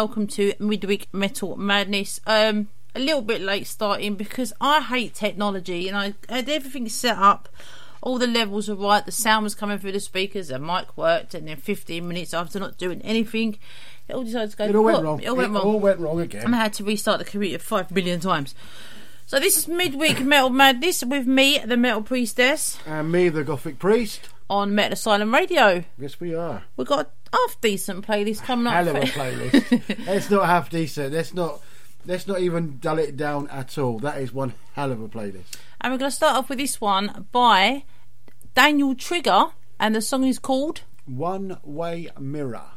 Good evening and welcome to Midweek Metal Madness. Um, a little bit late starting because I hate technology and I had everything set up. All the levels were right, the sound was coming through the speakers, the mic worked, and then 15 minutes after not doing anything, it all decided to go It all went wrong. It all went It wrong. all went wrong again. and I had to restart the computer five million times. So this is Midweek Metal Madness with me, the Metal Priestess, And me, the Gothic Priest. on Metal Asylum Radio. Yes, we are. We've got half decent playlist coming up. Hell of a playlist. Let's not half decent. Let's not. Let's not even dull it down at all. That is one hell of a playlist. And we're going to start off with this one by Daniel Trigger, and the song is called One Way Mirror. The one-way mirror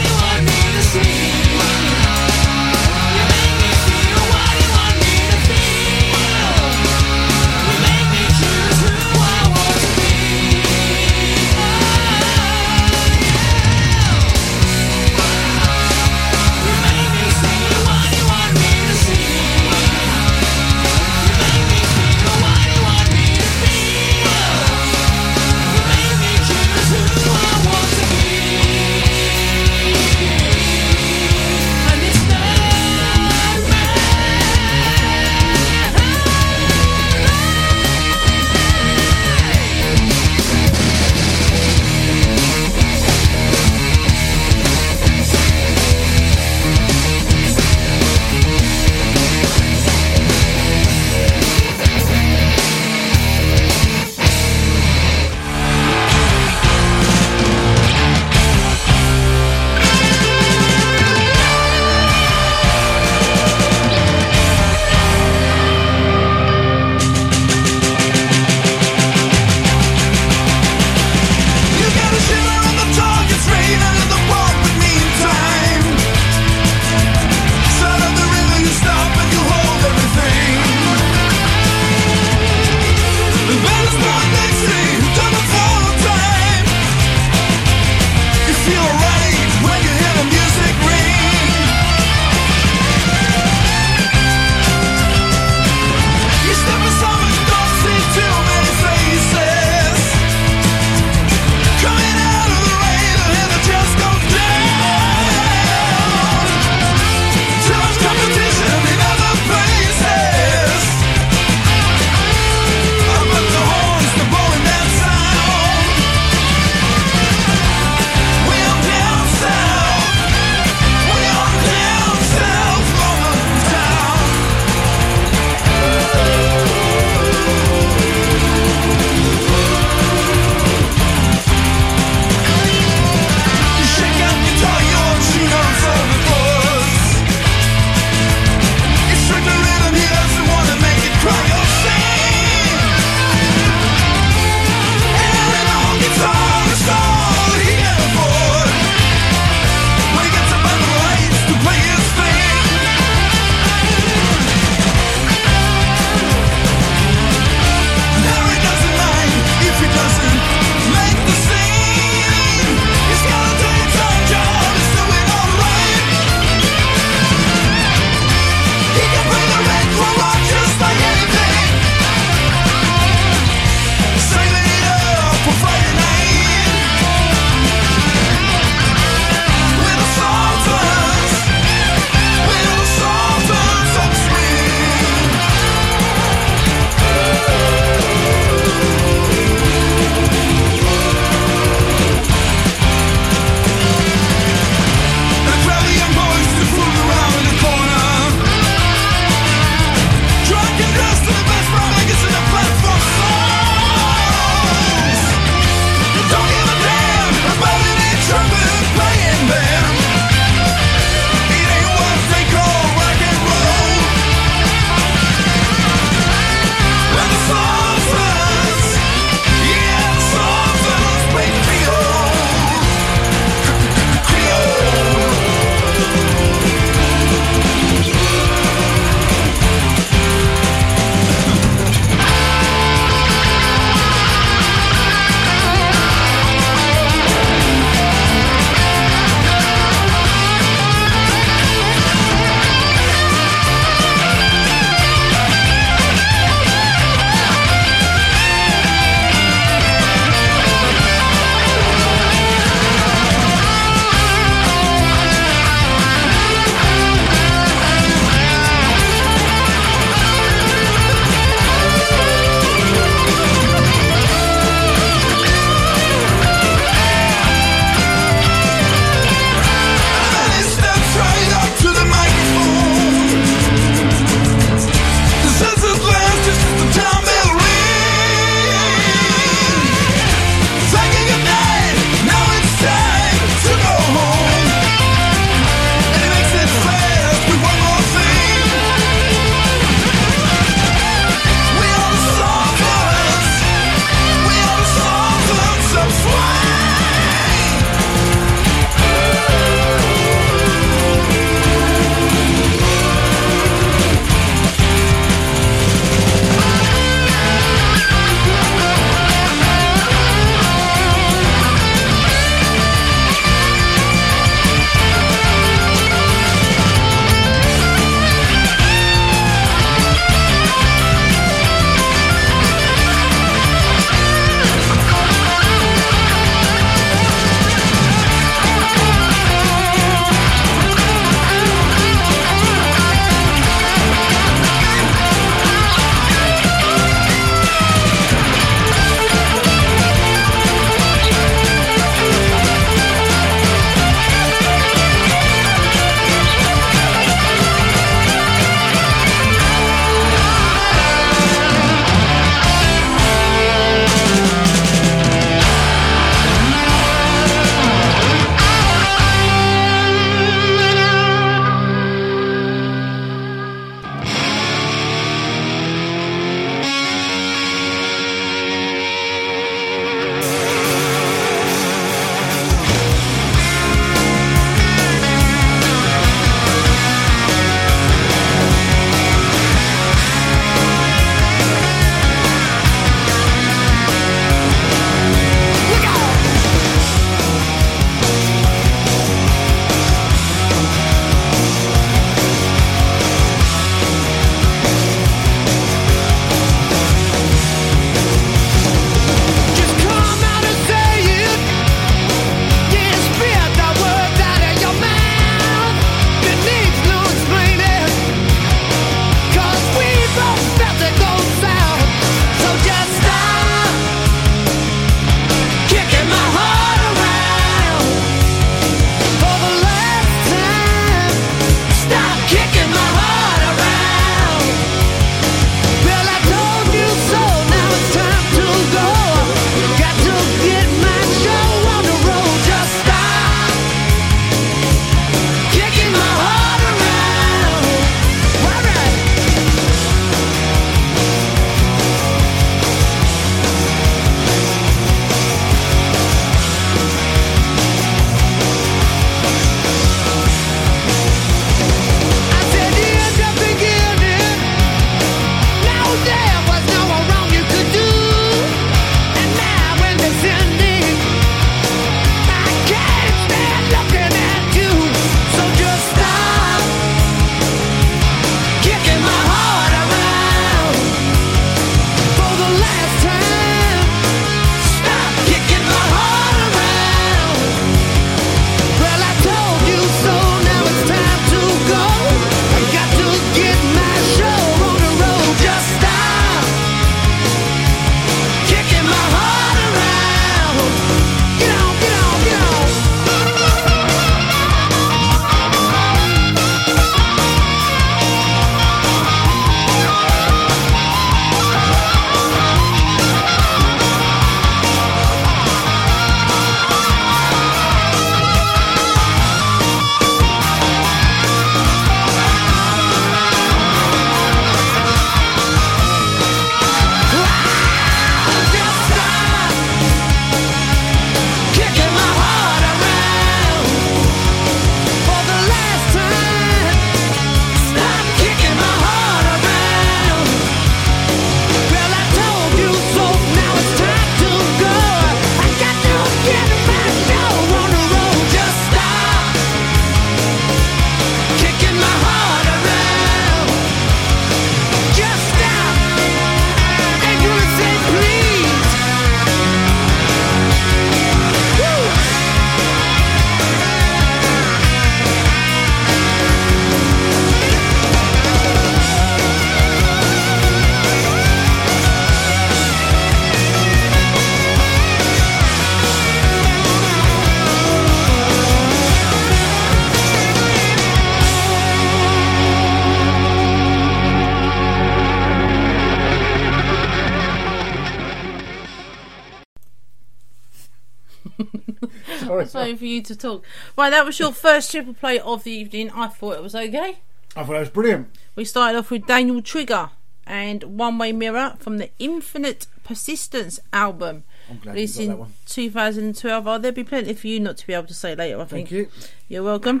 Sorry for you to talk. Right, that was your first triple play of the evening. I thought it was okay. I thought it was brilliant. We started off with Daniel Trigger and One Way Mirror from the Infinite Persistence album. I'm glad Released you got that in one. 2012. Oh, there'll be plenty for you not to be able to say later, I think. Thank you. You're welcome.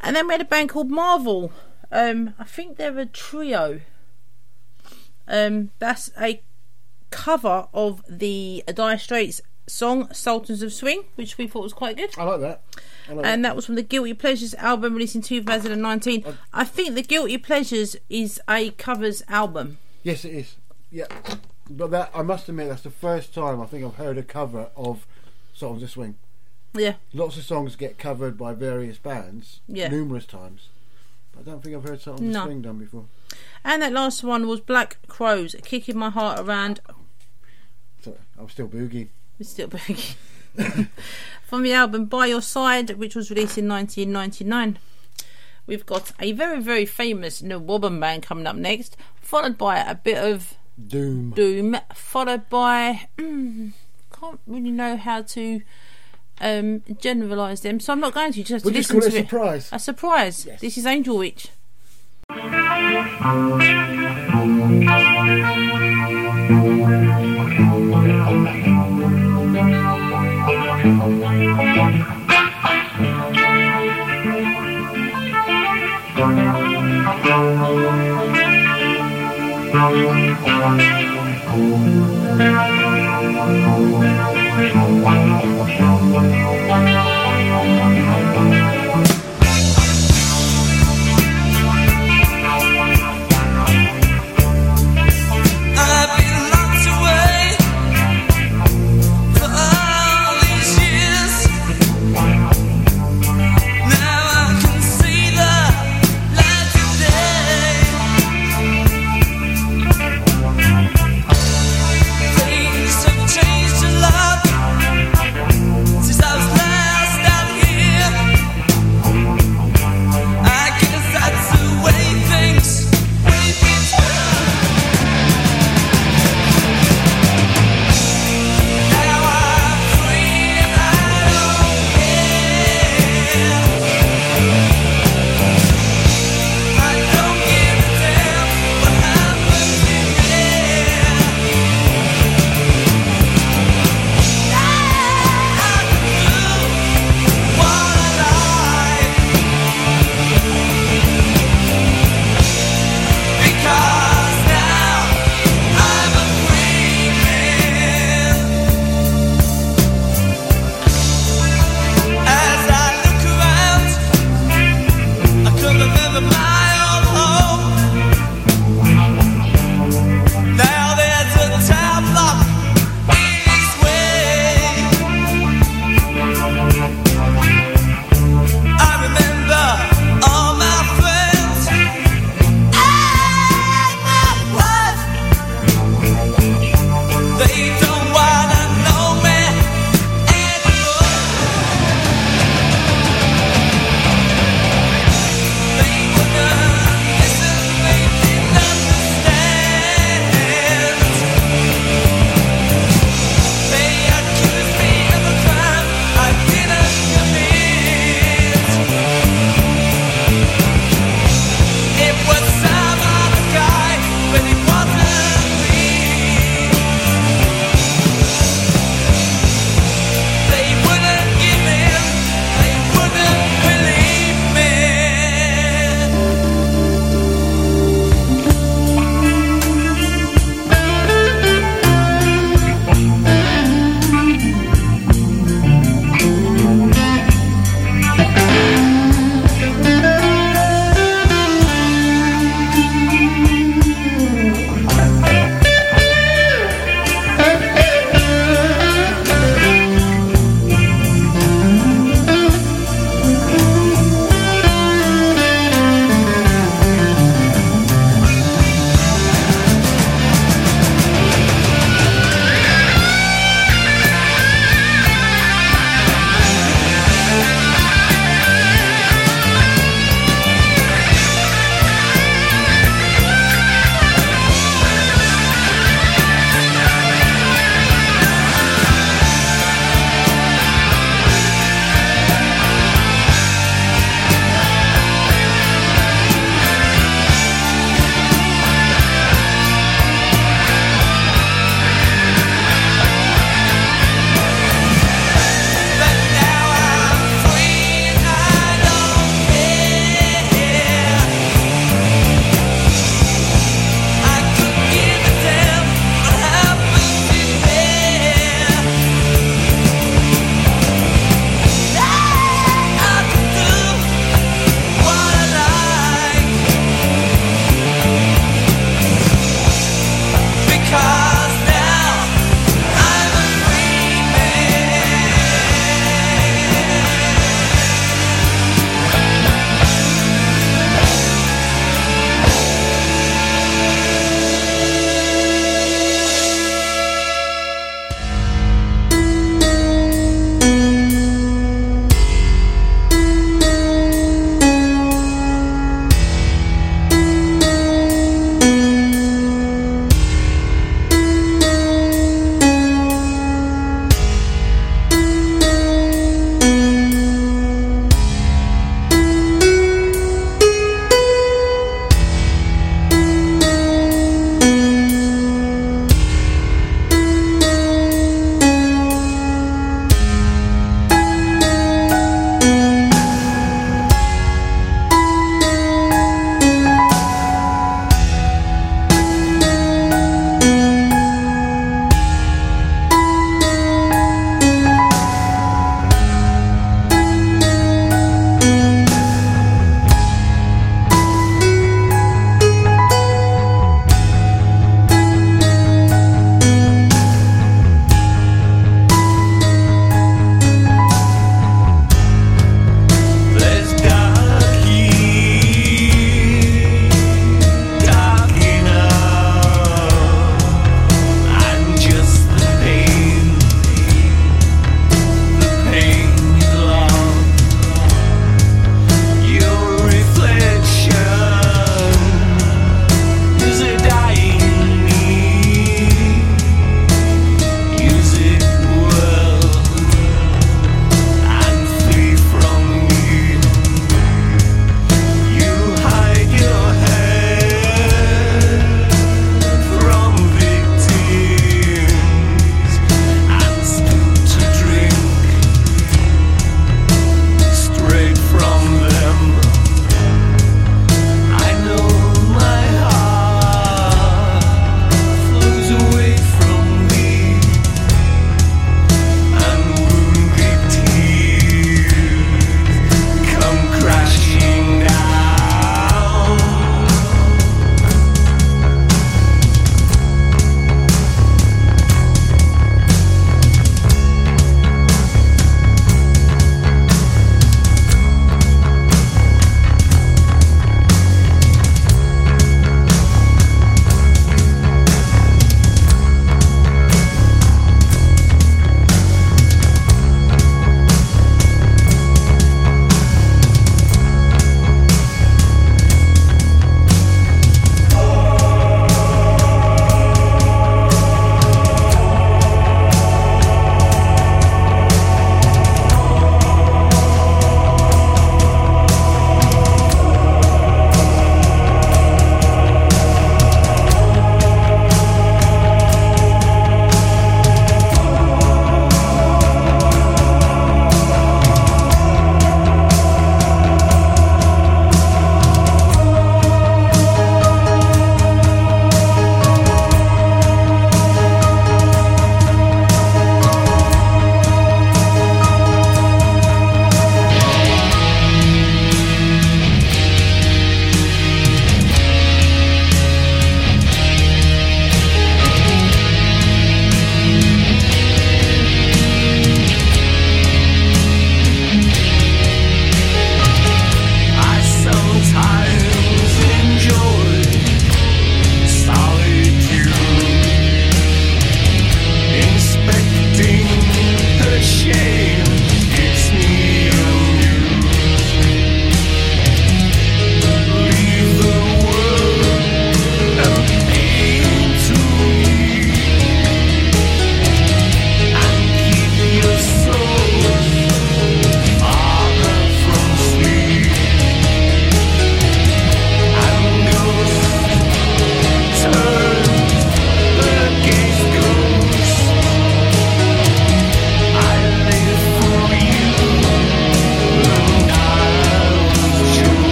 And then we had a band called Marvel. Um, I think they're a trio. Um, that's a cover of the Dire Straits song Sultans of Swing, which we thought was quite good. I like that. I like And that was from the Guilty Pleasures album released in 2019. I think the Guilty Pleasures is a covers album. Yes, it is. Yeah, but that I must admit that's the first time I think I've heard a cover of Songs of Swing. Yeah, Lots of songs get covered by various bands Yeah. numerous times. But I don't think I've heard Songs No. of Swing done before. and that last one was Black Crowes, kicking my heart around Sorry, I'm still boogie. It's still big. From the album By Your Side, which was released in 1999. We've got a very, very famous New Wobbin band coming up next, followed by a bit of Doom. Doom, followed by. Mm, can't really know how to um, generalise them, so I'm not going to. You just have to We'll just listen call it to a it. surprise. A surprise. Yes. This is Angel Witch. I've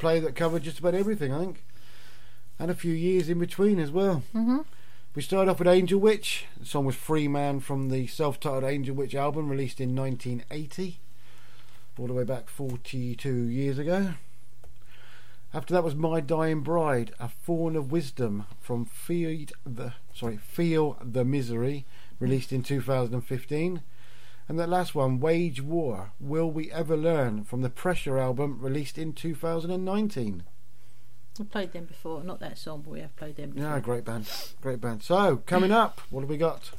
play that covered just about everything, I think, and a few years in between as well. Mm-hmm. We started off with Angel Witch. The song was Free Man from the self titled Angel Witch album released in 1980, all the way back 42 years ago. After that was My Dying Bride, A Thorn of Wisdom from Feel the, sorry, Feel the Misery, released in 2015. And the last one, Wage War Will We Ever Learn from the Pressure album released in 2019. We played them before, not that song, but we have played them before. Yeah, great band. Great band. So, coming up, what have we got?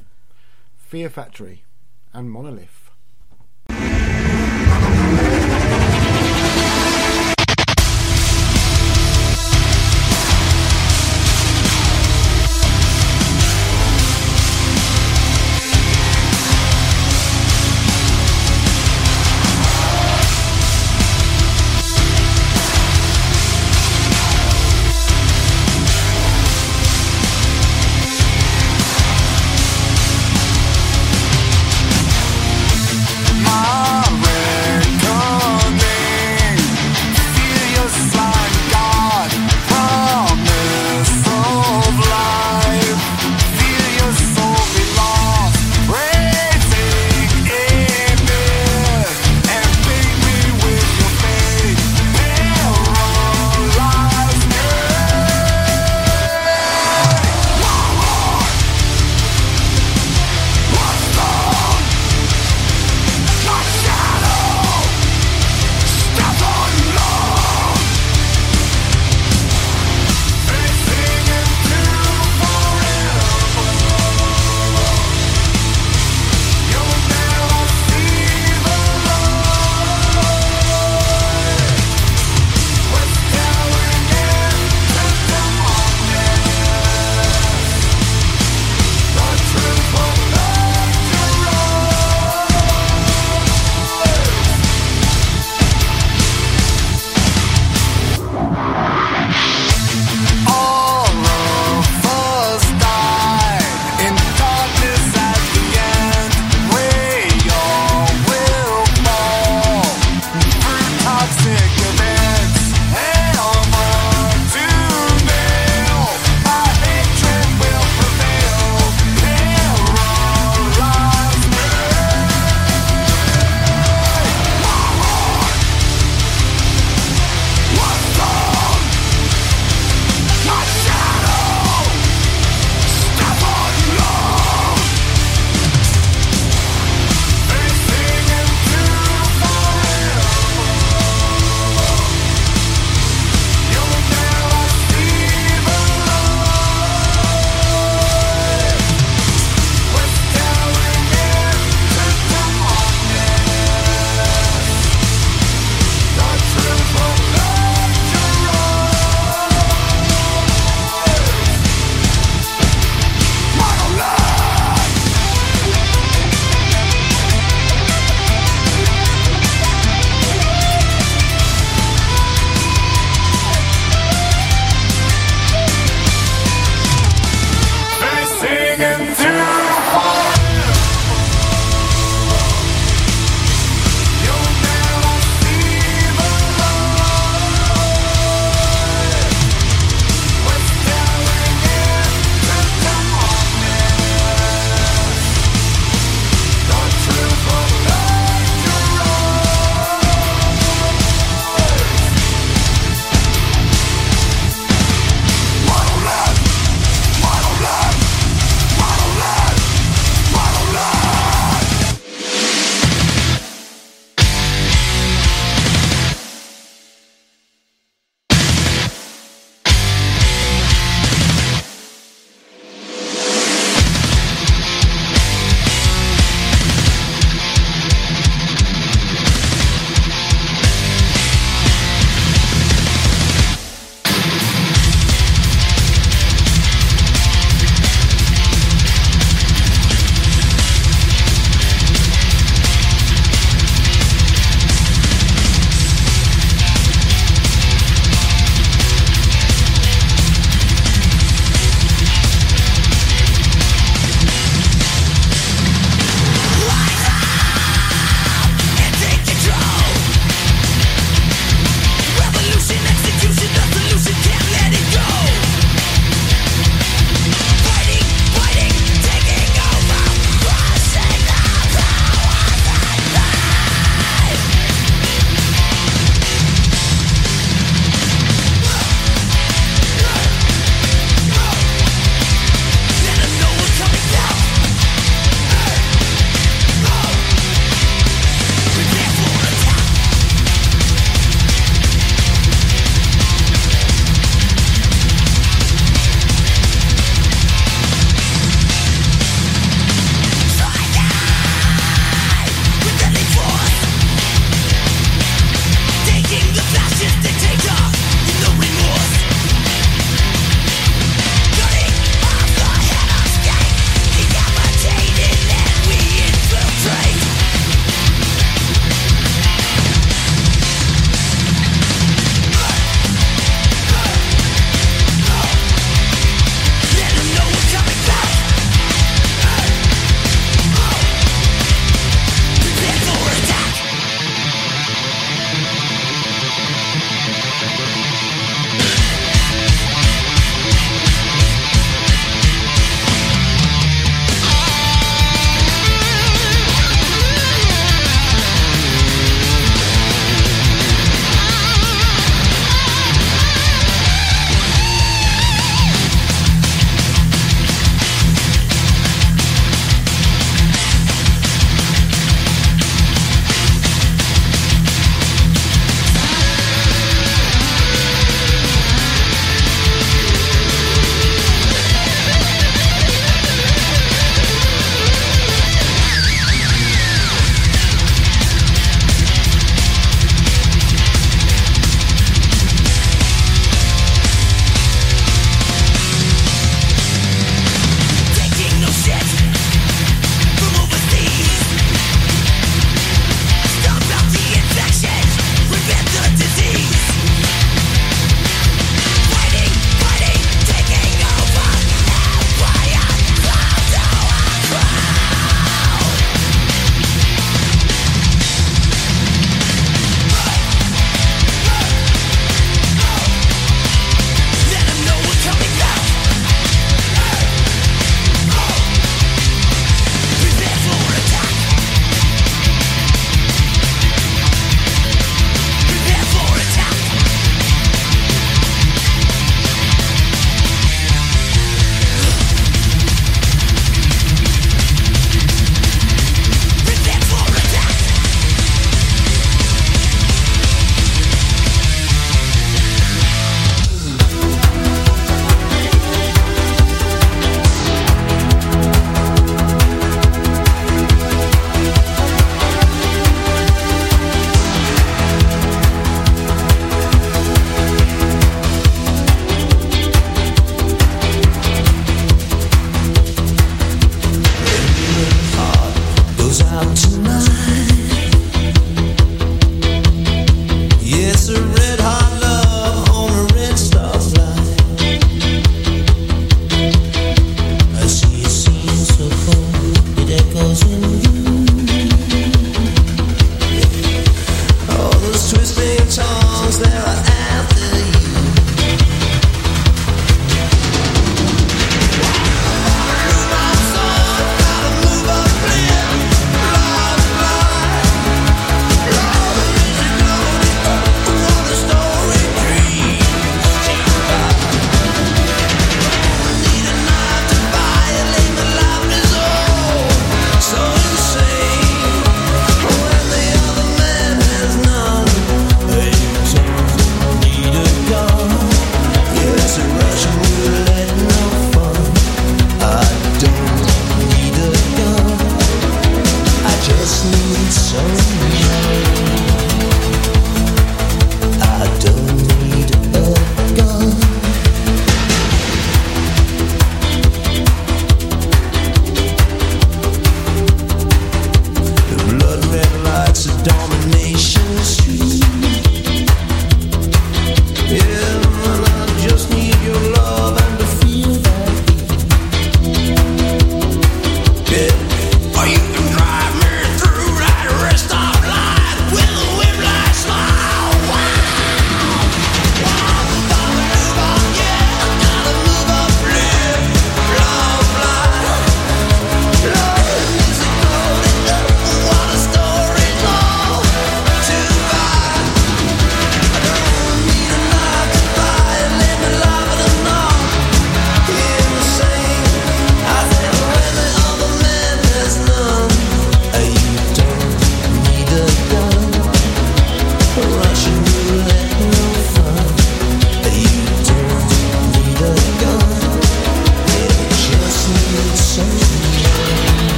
Fear Factory and Monolith.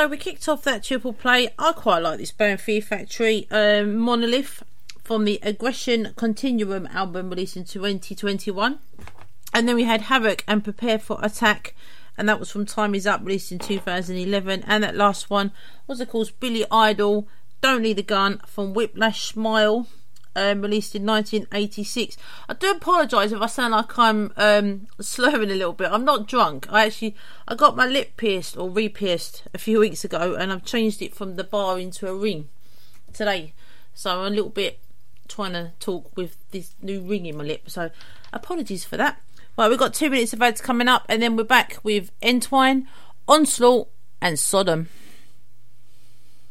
So we kicked off that triple play. I quite like this band Fear Factory, um, Monolith from the Aggression Continuum album released in 2021. And then we had Havok and Prepare for Attack, and that was from Time Is Up, released in 2011. And that last one was, of course, Billy Idol, Don't Need the Gun from Whiplash Smile, um, released in 1986. I do apologise if I sound like I'm um, slurring a little bit. I'm not drunk. I actually I got my lip pierced or re-pierced a few weeks ago, and I've changed it from the bar into a ring today. So I'm a little bit trying to talk with this new ring in my lip. So apologies for that. Right, we've got two minutes of ads coming up, and then we're back with Entwine, Onslaught, and Sodom.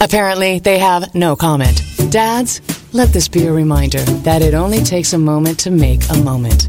Apparently, they have no comment. Dads, let this be a reminder that it only takes a moment to make a moment.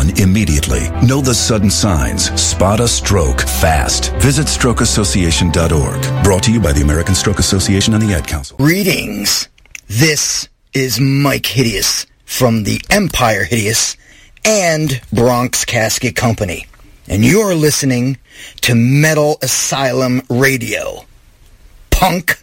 immediately. Know the sudden signs. Spot a stroke fast. Visit strokeassociation.org. Brought to you by the American Stroke Association and the Ad Council. Greetings. This is Mike Hideous from the Empire Hideous and Bronx Casket Company. And you're listening to Metal Asylum Radio. Punk.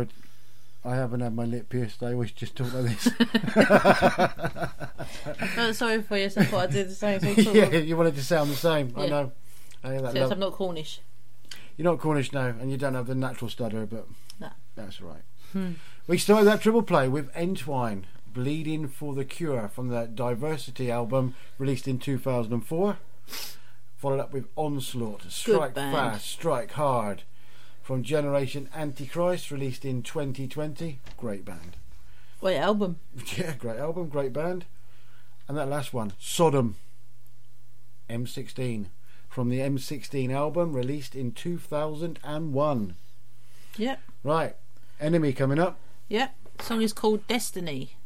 Just for the record, I haven't had my lip pierced. I always just talk like this. Oh, sorry for you. So I thought I'd do the same thing. Sort yeah, of. you wanted to sound the same. I know. I hear that. Love- I'm not Cornish. You're not Cornish now, and you don't have the natural stutter, but No. that's right. Hmm. We started that triple play with Entwine, Bleeding for the Cure from the Diversity album released in 2004. Followed up with Onslaught, Strike. Fast, Strike Hard from Generation Antichrist released in 2020. Great band. Wait, album. Yeah, great album, great band. And that last one, Sodom, M16, from the M16 album released in 2001. Yep. Right, Enemy coming up. Yep. Song is called Destiny.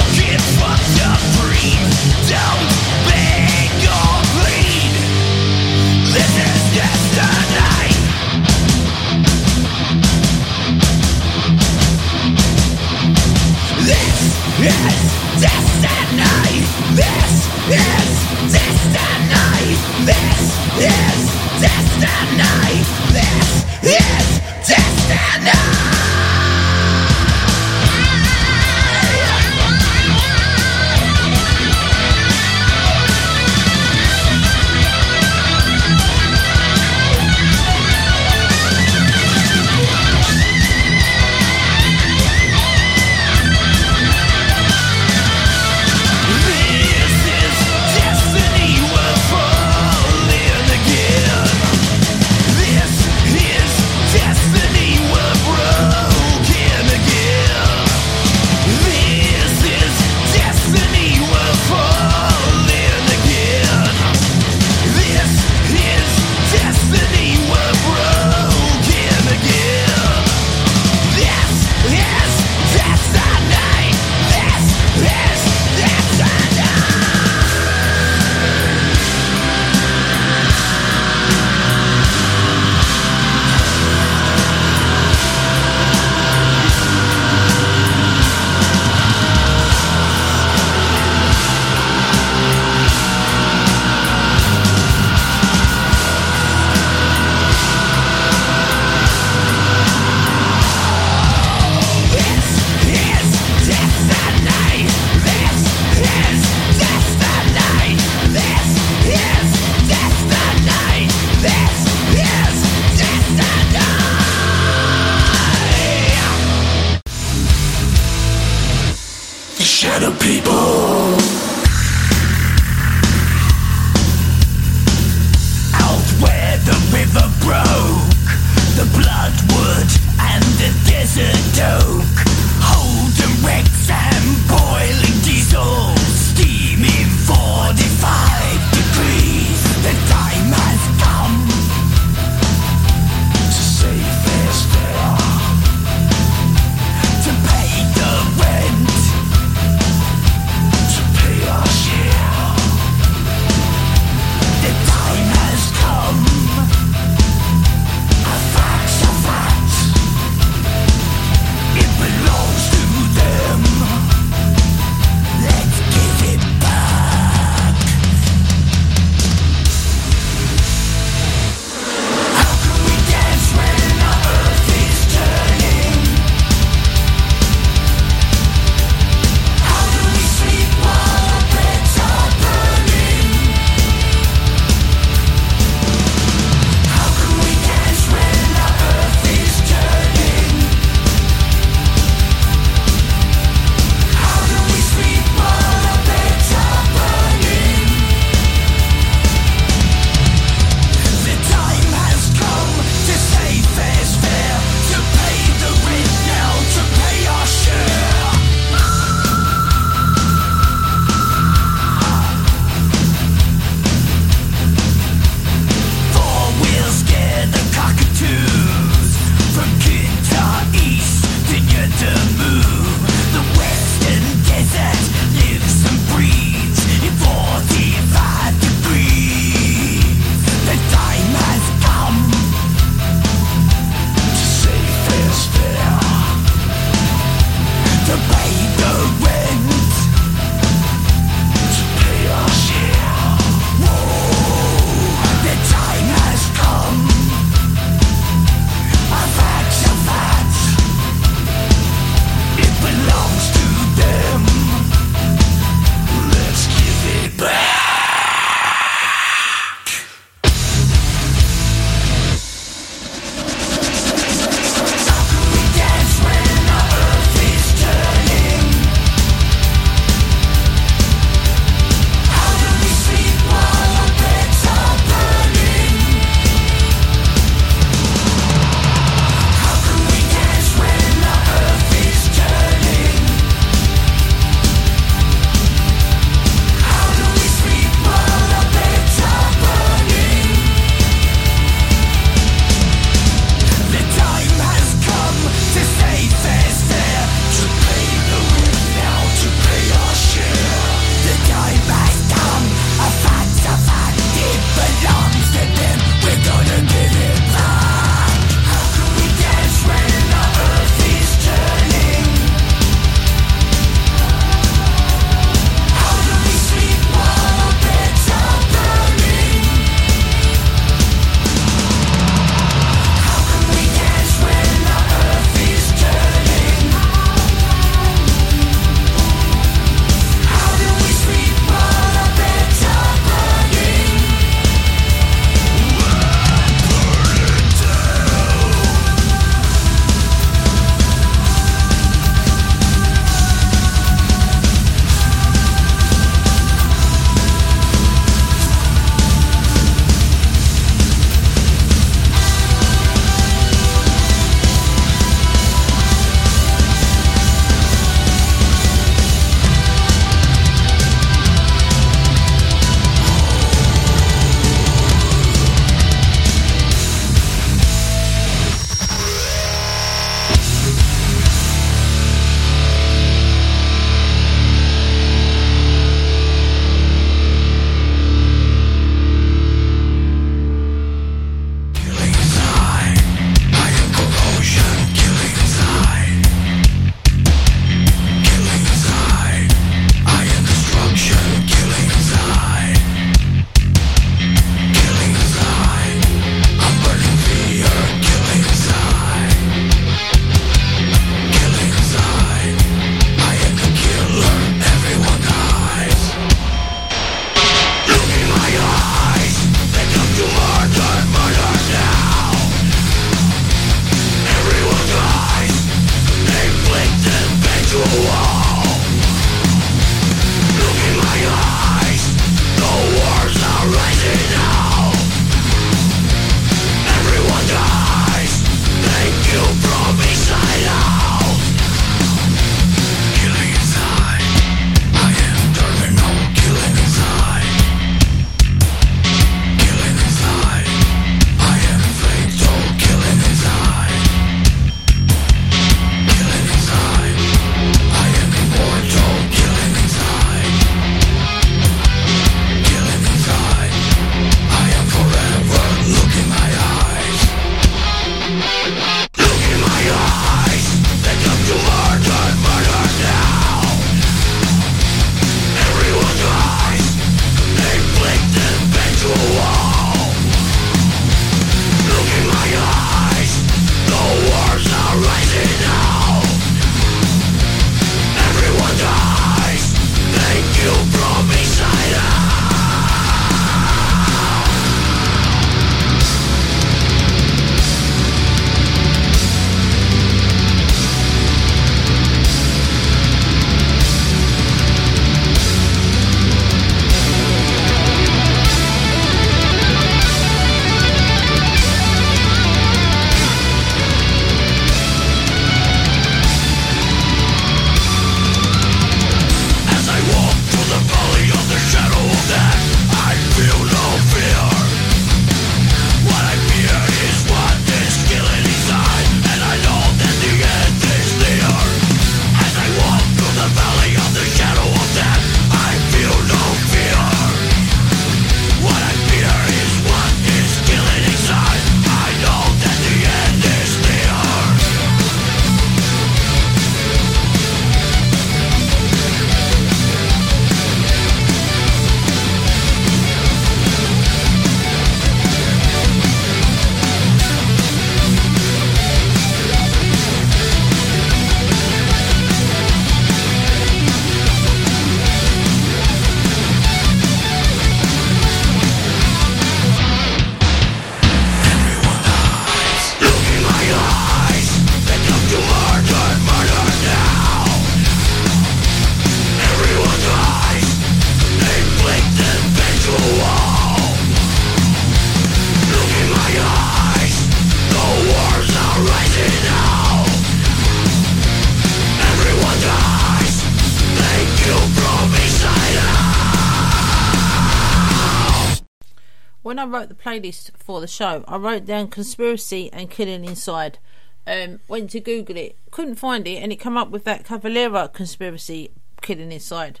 Wrote the playlist for the show, I wrote down conspiracy and killing inside. Um, went to Google it, couldn't find it, and it came up with that Cavalera conspiracy killing inside.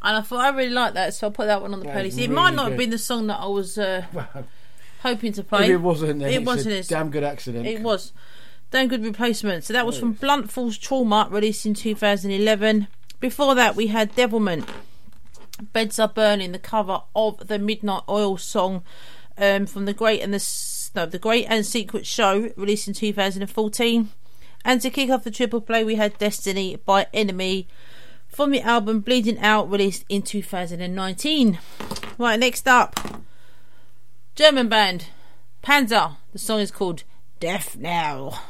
And I thought I really like that, so I put that one on the That is playlist. It might not have been the song that I was uh, hoping to play. It wasn't, it wasn't. a damn good accident. It was. Damn good replacement. So that was from Blunt Force Trauma, released in 2011. Before that, we had Devilment. Beds Are Burning, the cover of the Midnight Oil song um, from the Great and the no, the Great and Secret Show, released in 2014. And to kick off the triple play, we had Destiny by Enemy from the album Bleeding Out, released in 2019. Right, next up, German band Panzer. The song is called Death Now.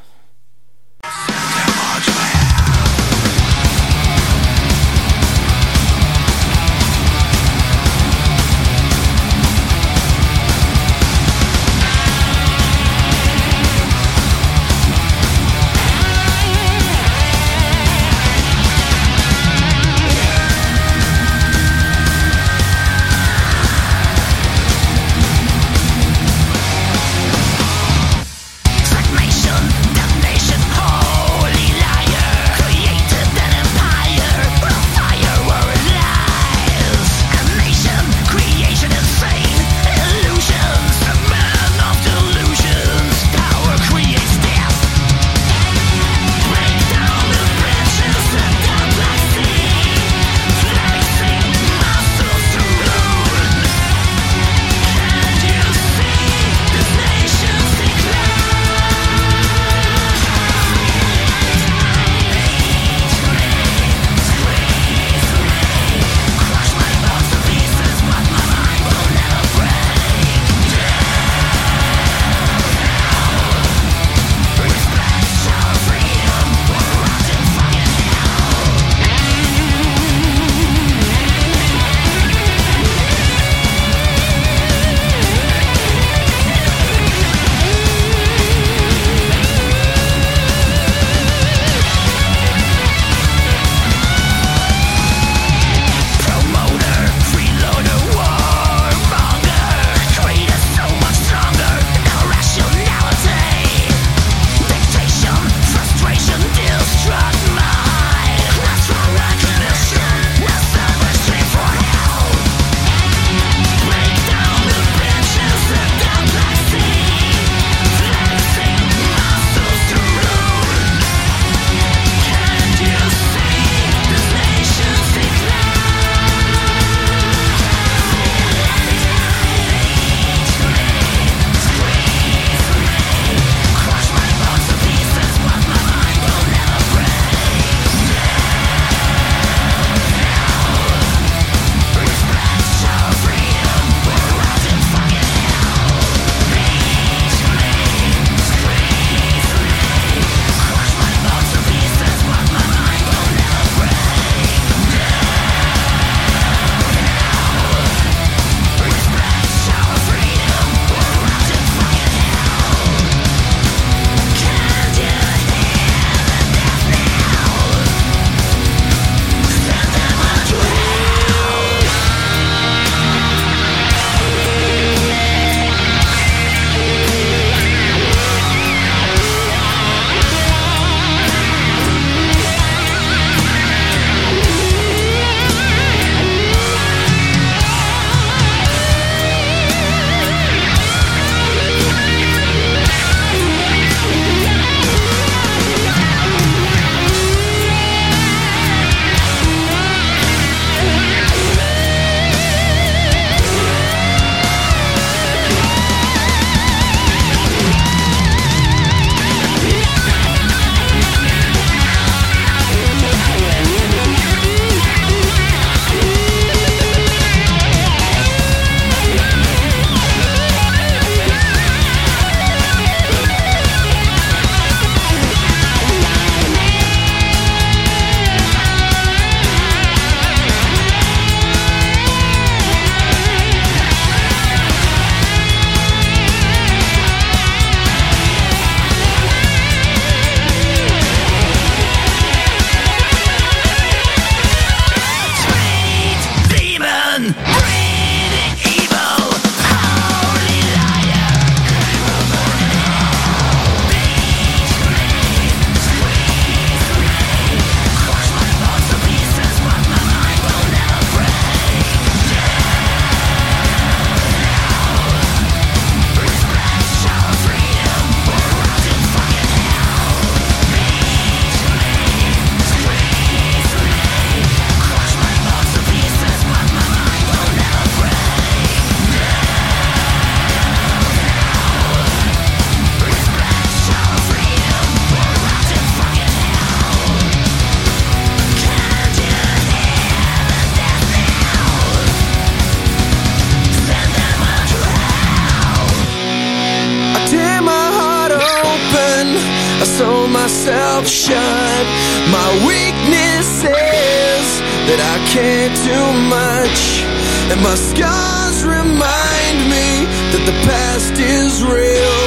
Myself shut. My weakness is that I can't do much, and my scars remind me that the past is real.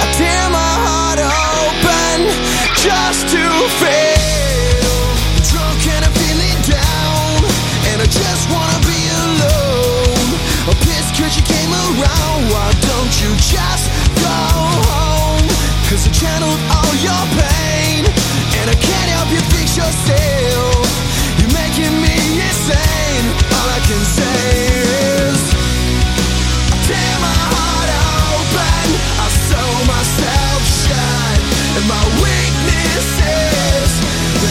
I tear my heart open just to fail. All I can say is. I tear my heart open, I sew myself shut, and my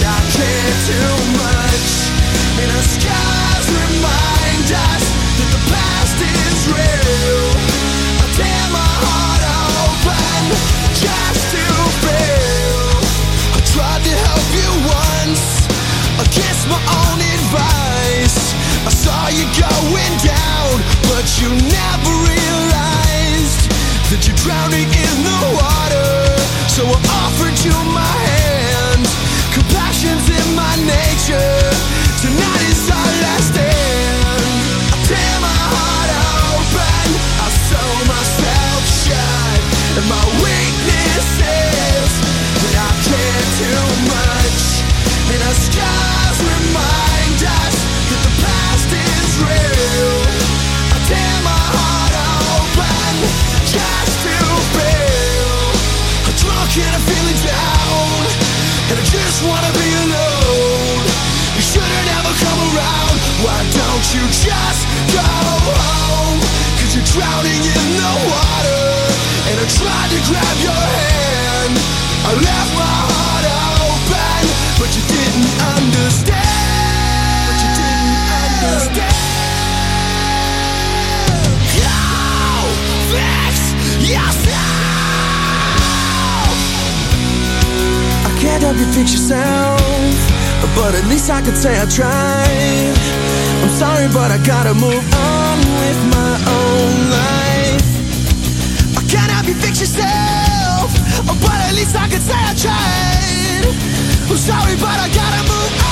I can't do much. And our scars remind us that the past is real. I tear my heart open just to feel. I tried to help you once against my. I saw you going down, but you never realized that you're drowning in the water. So I offered you my hand. Compassion's in my nature. Tonight is our last stand. I tear my heart open. I sew myself shut. And my weakness is that I can't do much. And our scars And I'm feeling down. And I just wanna be alone. You should've never come around. Why don't you just go home? Cause you're drowning in the water. And I tried to grab your hand. I left my heart open, but you didn't understand. But you didn't understand. Help you fix yourself, but at least I could say I tried. I'm sorry, but I gotta move on with my own life. I can't help you fix yourself, but at least I could say I tried. I'm sorry, but I gotta move on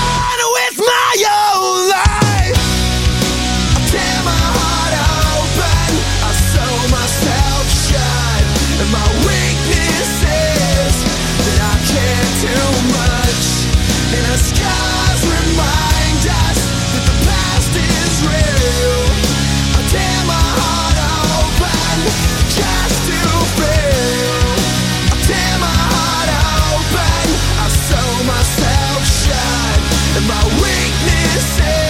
weaknesses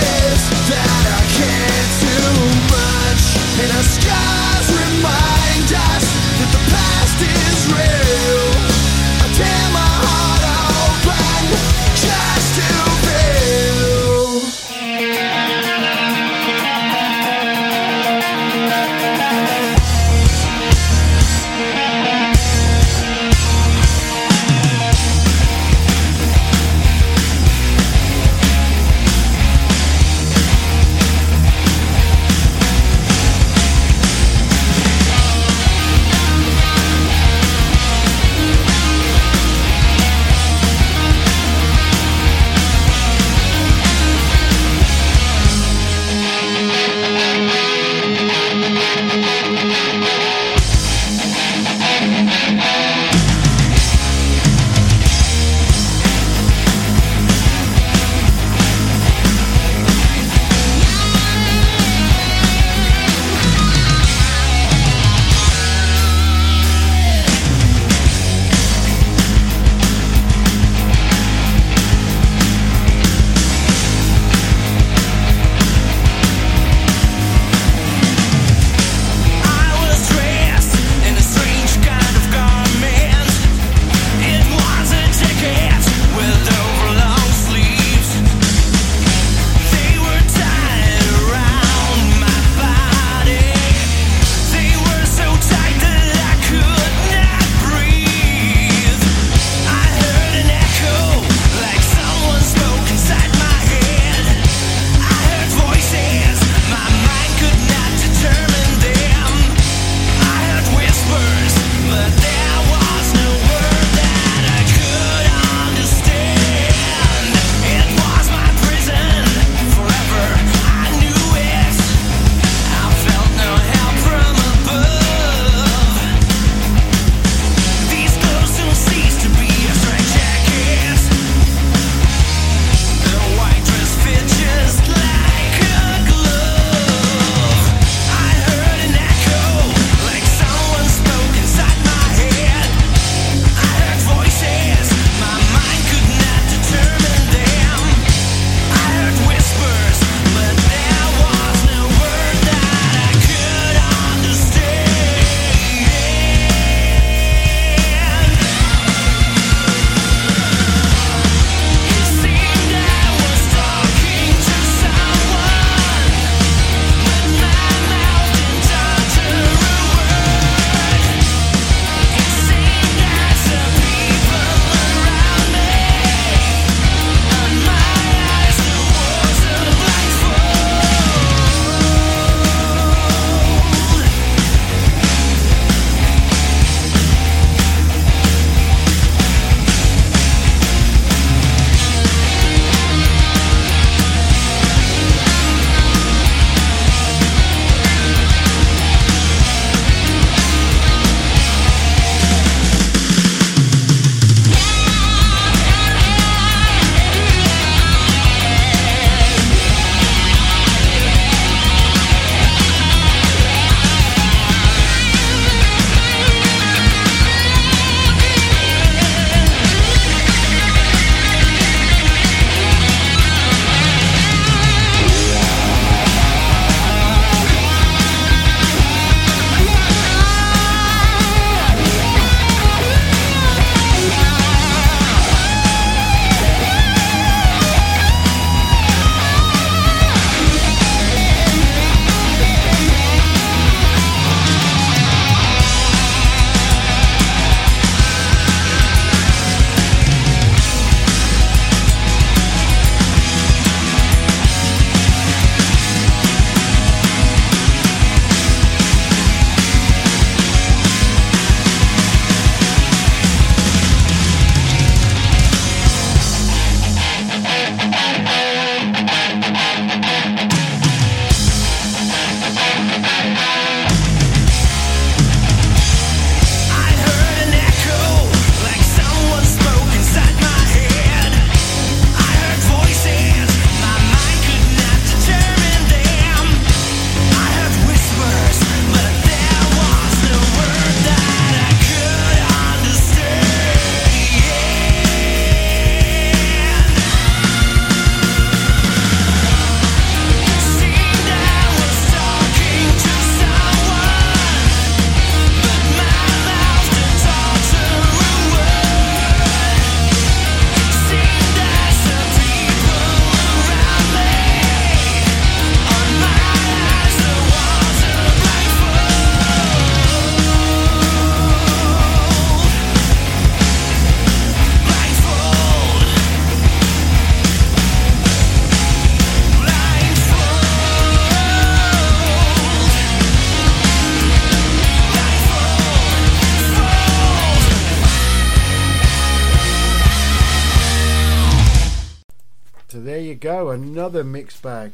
Mixed bag.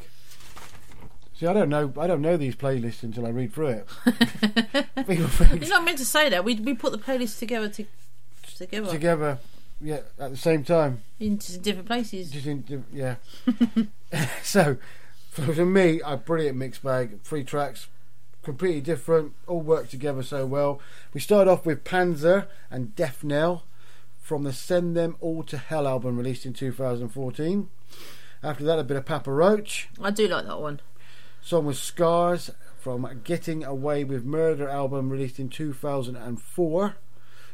See, I don't know. I don't know these playlists until I read through it. You're not meant to say that. We we put the playlist together to, together together, yeah, at the same time. into different places. Just in, yeah. so, for, me, a brilliant mixed bag. Three tracks, completely different, all work together so well. We start off with Panzer and Death Knell from the Send Them All to Hell album released in 2014. After that, a bit of Papa Roach. I do like that one. Song was Scars from Getting Away with Murder album released in 2004.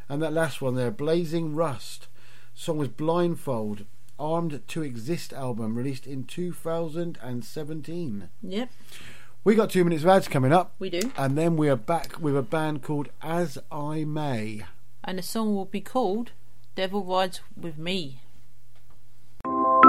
And that last one there, Blazing Rust. Song was Blindfold, Armed to Exist album released in 2017. Yep, We got two minutes of ads coming up. we do. And then we are back with a band called As I May. And the song will be called "Devil Rides with Me."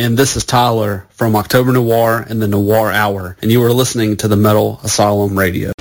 And this is Tyler from October Noir and the Noir Hour. And you are listening to the Metal Asylum Radio.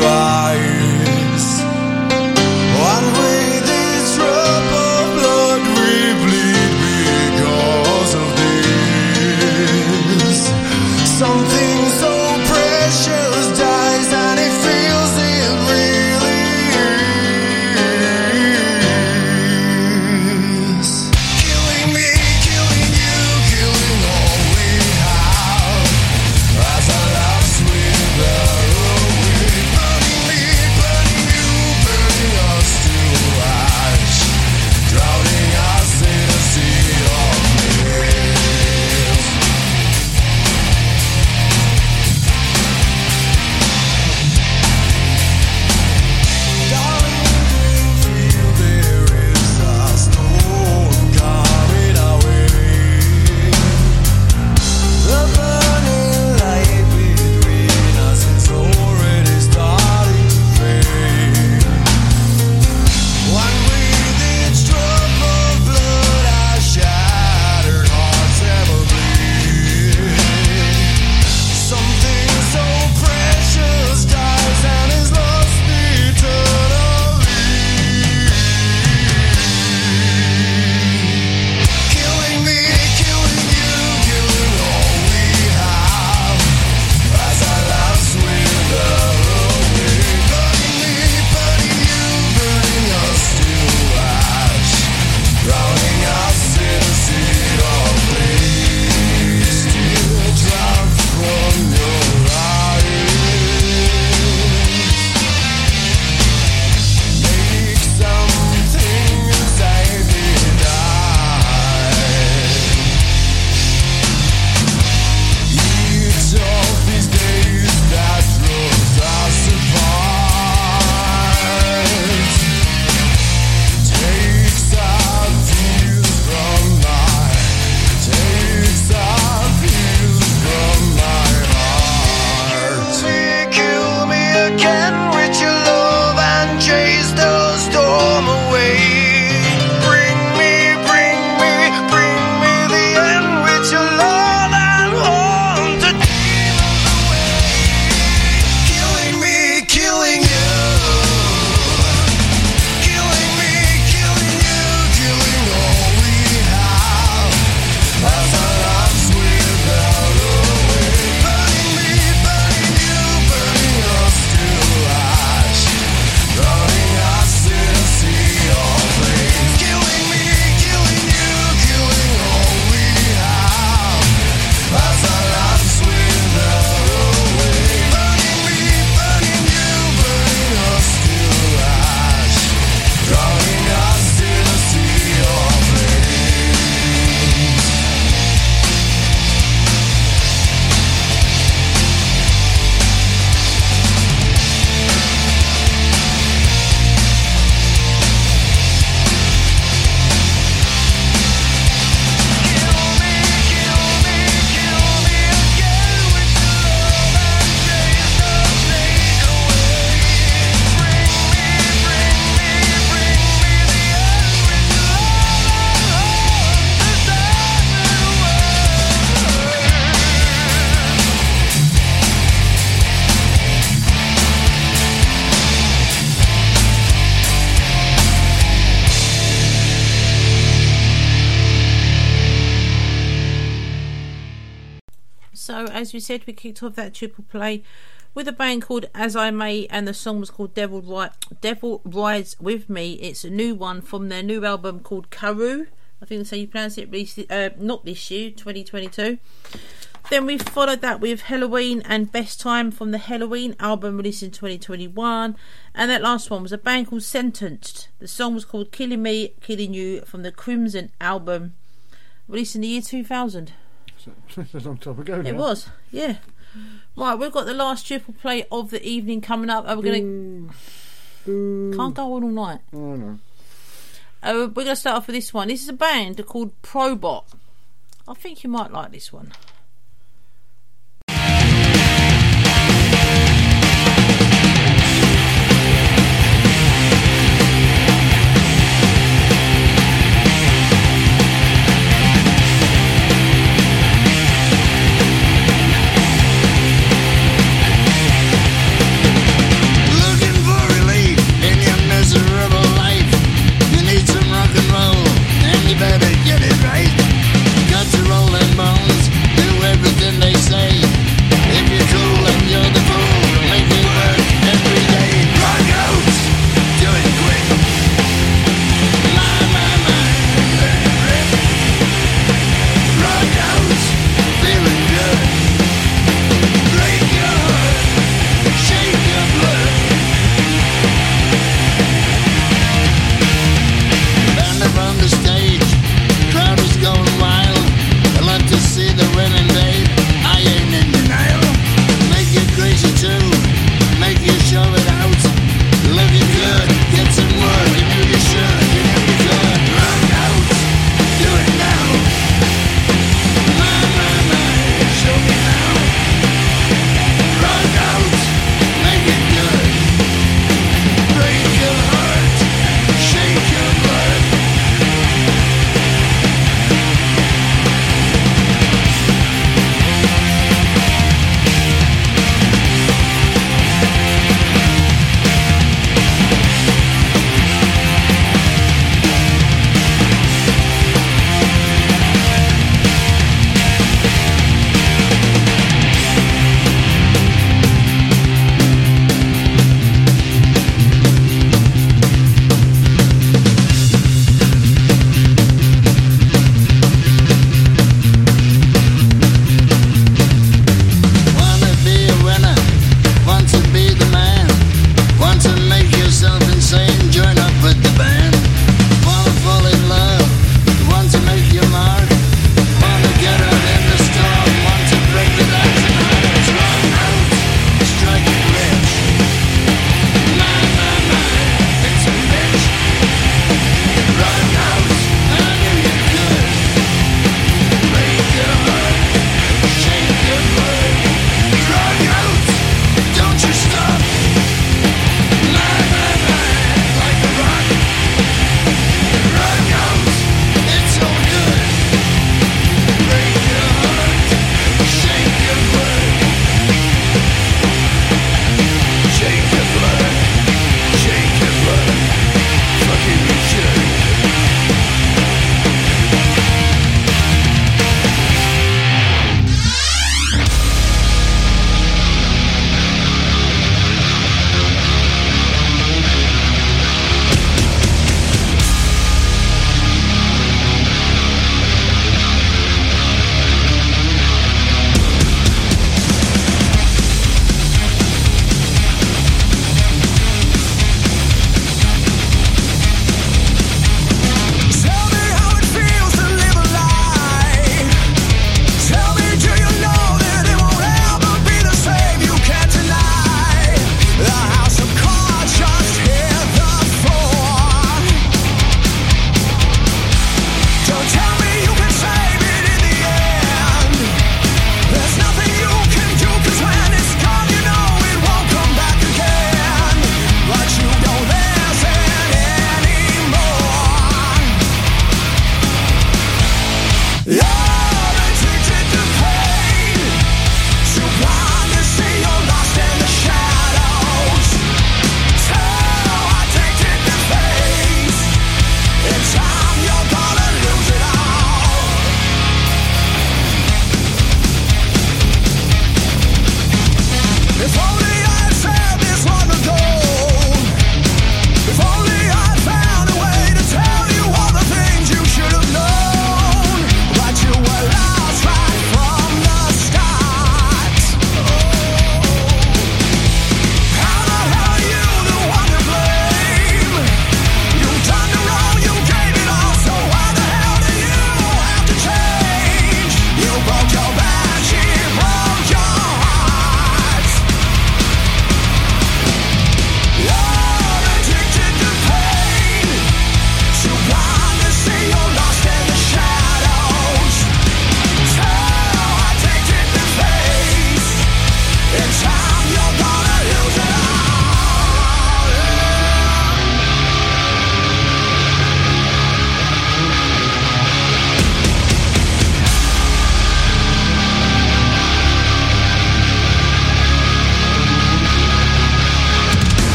I So, as we said, we kicked off that triple play with a band called As I May, and the song was called Devil, Ri- Devil Rides With Me. It's a new one from their new album called Karu. I think that's how you pronounce it, uh, not this year, 2022. Then we followed that with Helloween and Best Time from the Helloween album released in 2021. And that last one was a band called Sentenced. The song was called Killing Me, Killing You from the Crimson album released in the year 2000. That's a long time ago now. It was, yeah. Right, we've got the last triple play of the evening coming up. and we're going to. Can't go on all night. Oh, no. Uh, we're going to start off with this one. This is a band called Probot. I think you might like this one.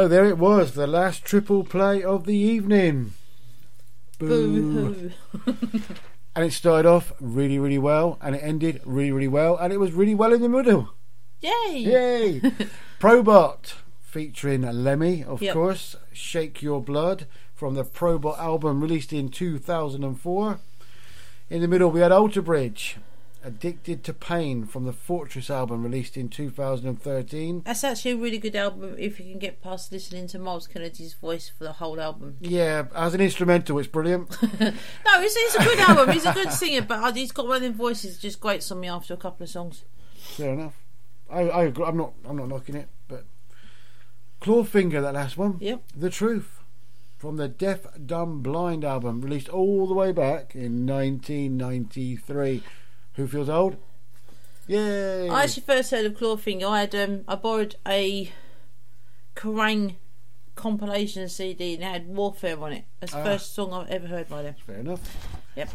So there it was, the last triple play of the evening. Boo. And it started off really, really well, and it ended really, really well, and it was really well in the middle. Yay! Yay! Probot featuring Lemmy, of yep. course. Shake Your Blood from the Probot album released in 2004. In the middle, we had Alter Bridge Addicted to Pain from the Fortress album released in 2013. That's actually a really good album if you can get past listening to Myles Kennedy's voice for the whole album. Yeah, as an instrumental, it's brilliant. no, it's, it's a good album. He's a good singer, but uh, he's got one of them voices that just grates on me after a couple of songs. Fair enough. I, I agree. I'm not. I'm not knocking it, but Clawfinger, that last one. Yep. The Truth from the Deaf Dumb Blind album, released all the way back in 1993. Who feels old? Yay! I actually first heard of clawfinger. I had um, I borrowed a Kerrang compilation CD and it had Warfare on it. That's the ah. first song I've ever heard by them. Fair enough. Yep.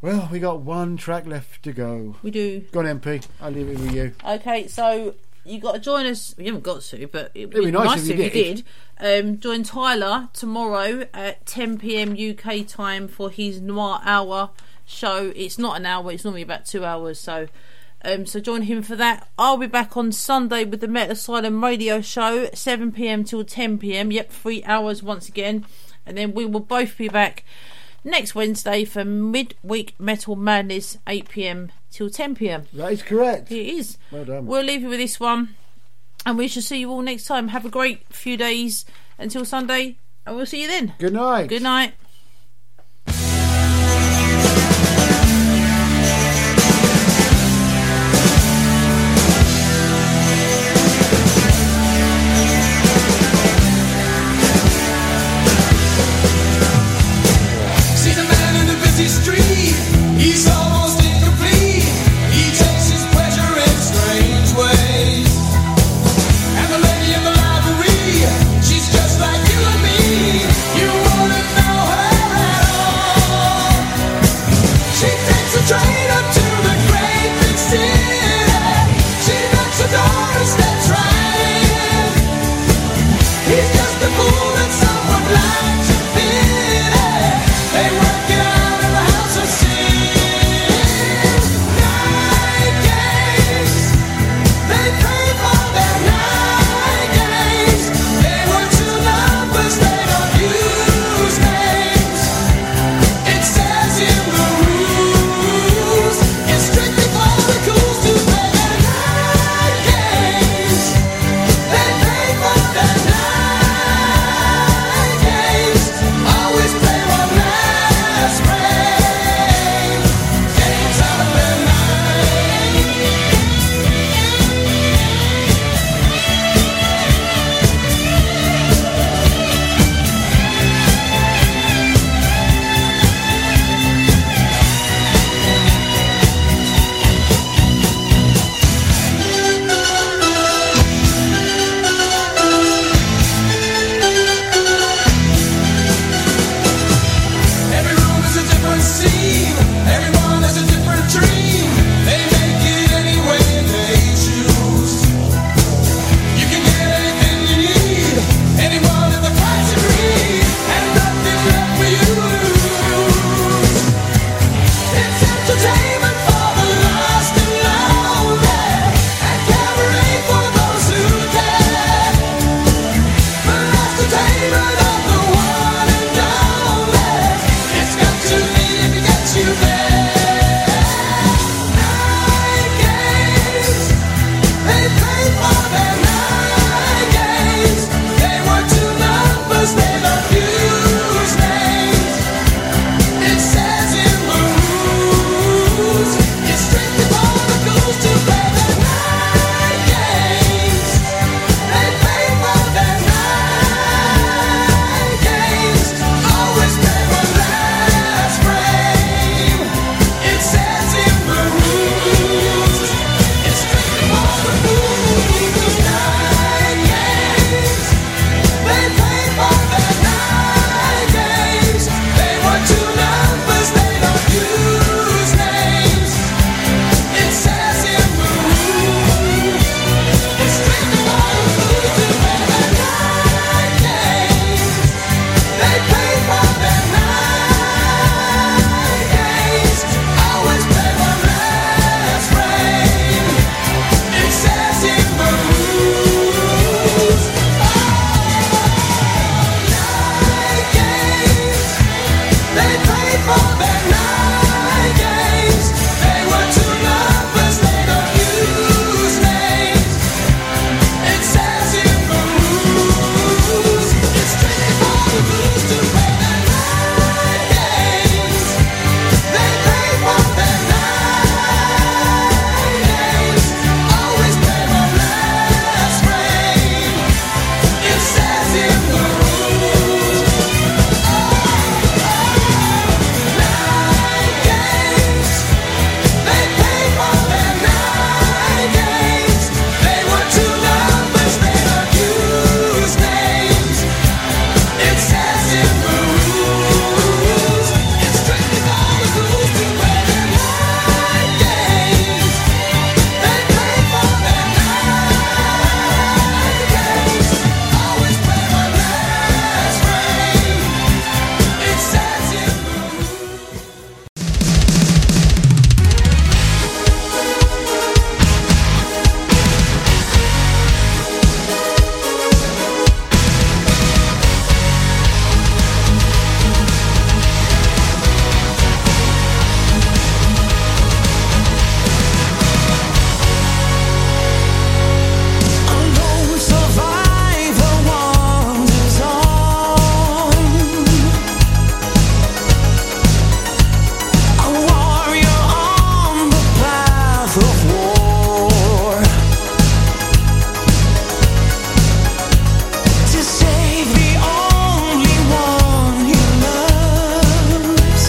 Well, we got one track left to go. We do. Go on, MP. I leave it with you. Okay, so you got to join us. You haven't got to, but it'd be, nice, if you did. Um, join Tyler tomorrow at 10 p.m. UK time for his Noir Hour show. It's not an hour; it's normally about two hours. So, um, so join him for that. I'll be back on Sunday with the Metal Asylum radio show, 7 p.m. till 10 p.m. Yep, three hours once again, and then we will both be back next Wednesday for midweek Metal Madness, 8 p.m. till 10 p.m. That is correct. It is. Well done. We'll leave you with this one, and we shall see you all next time. Have a great few days until Sunday, and we'll see you then. Good night. Good night.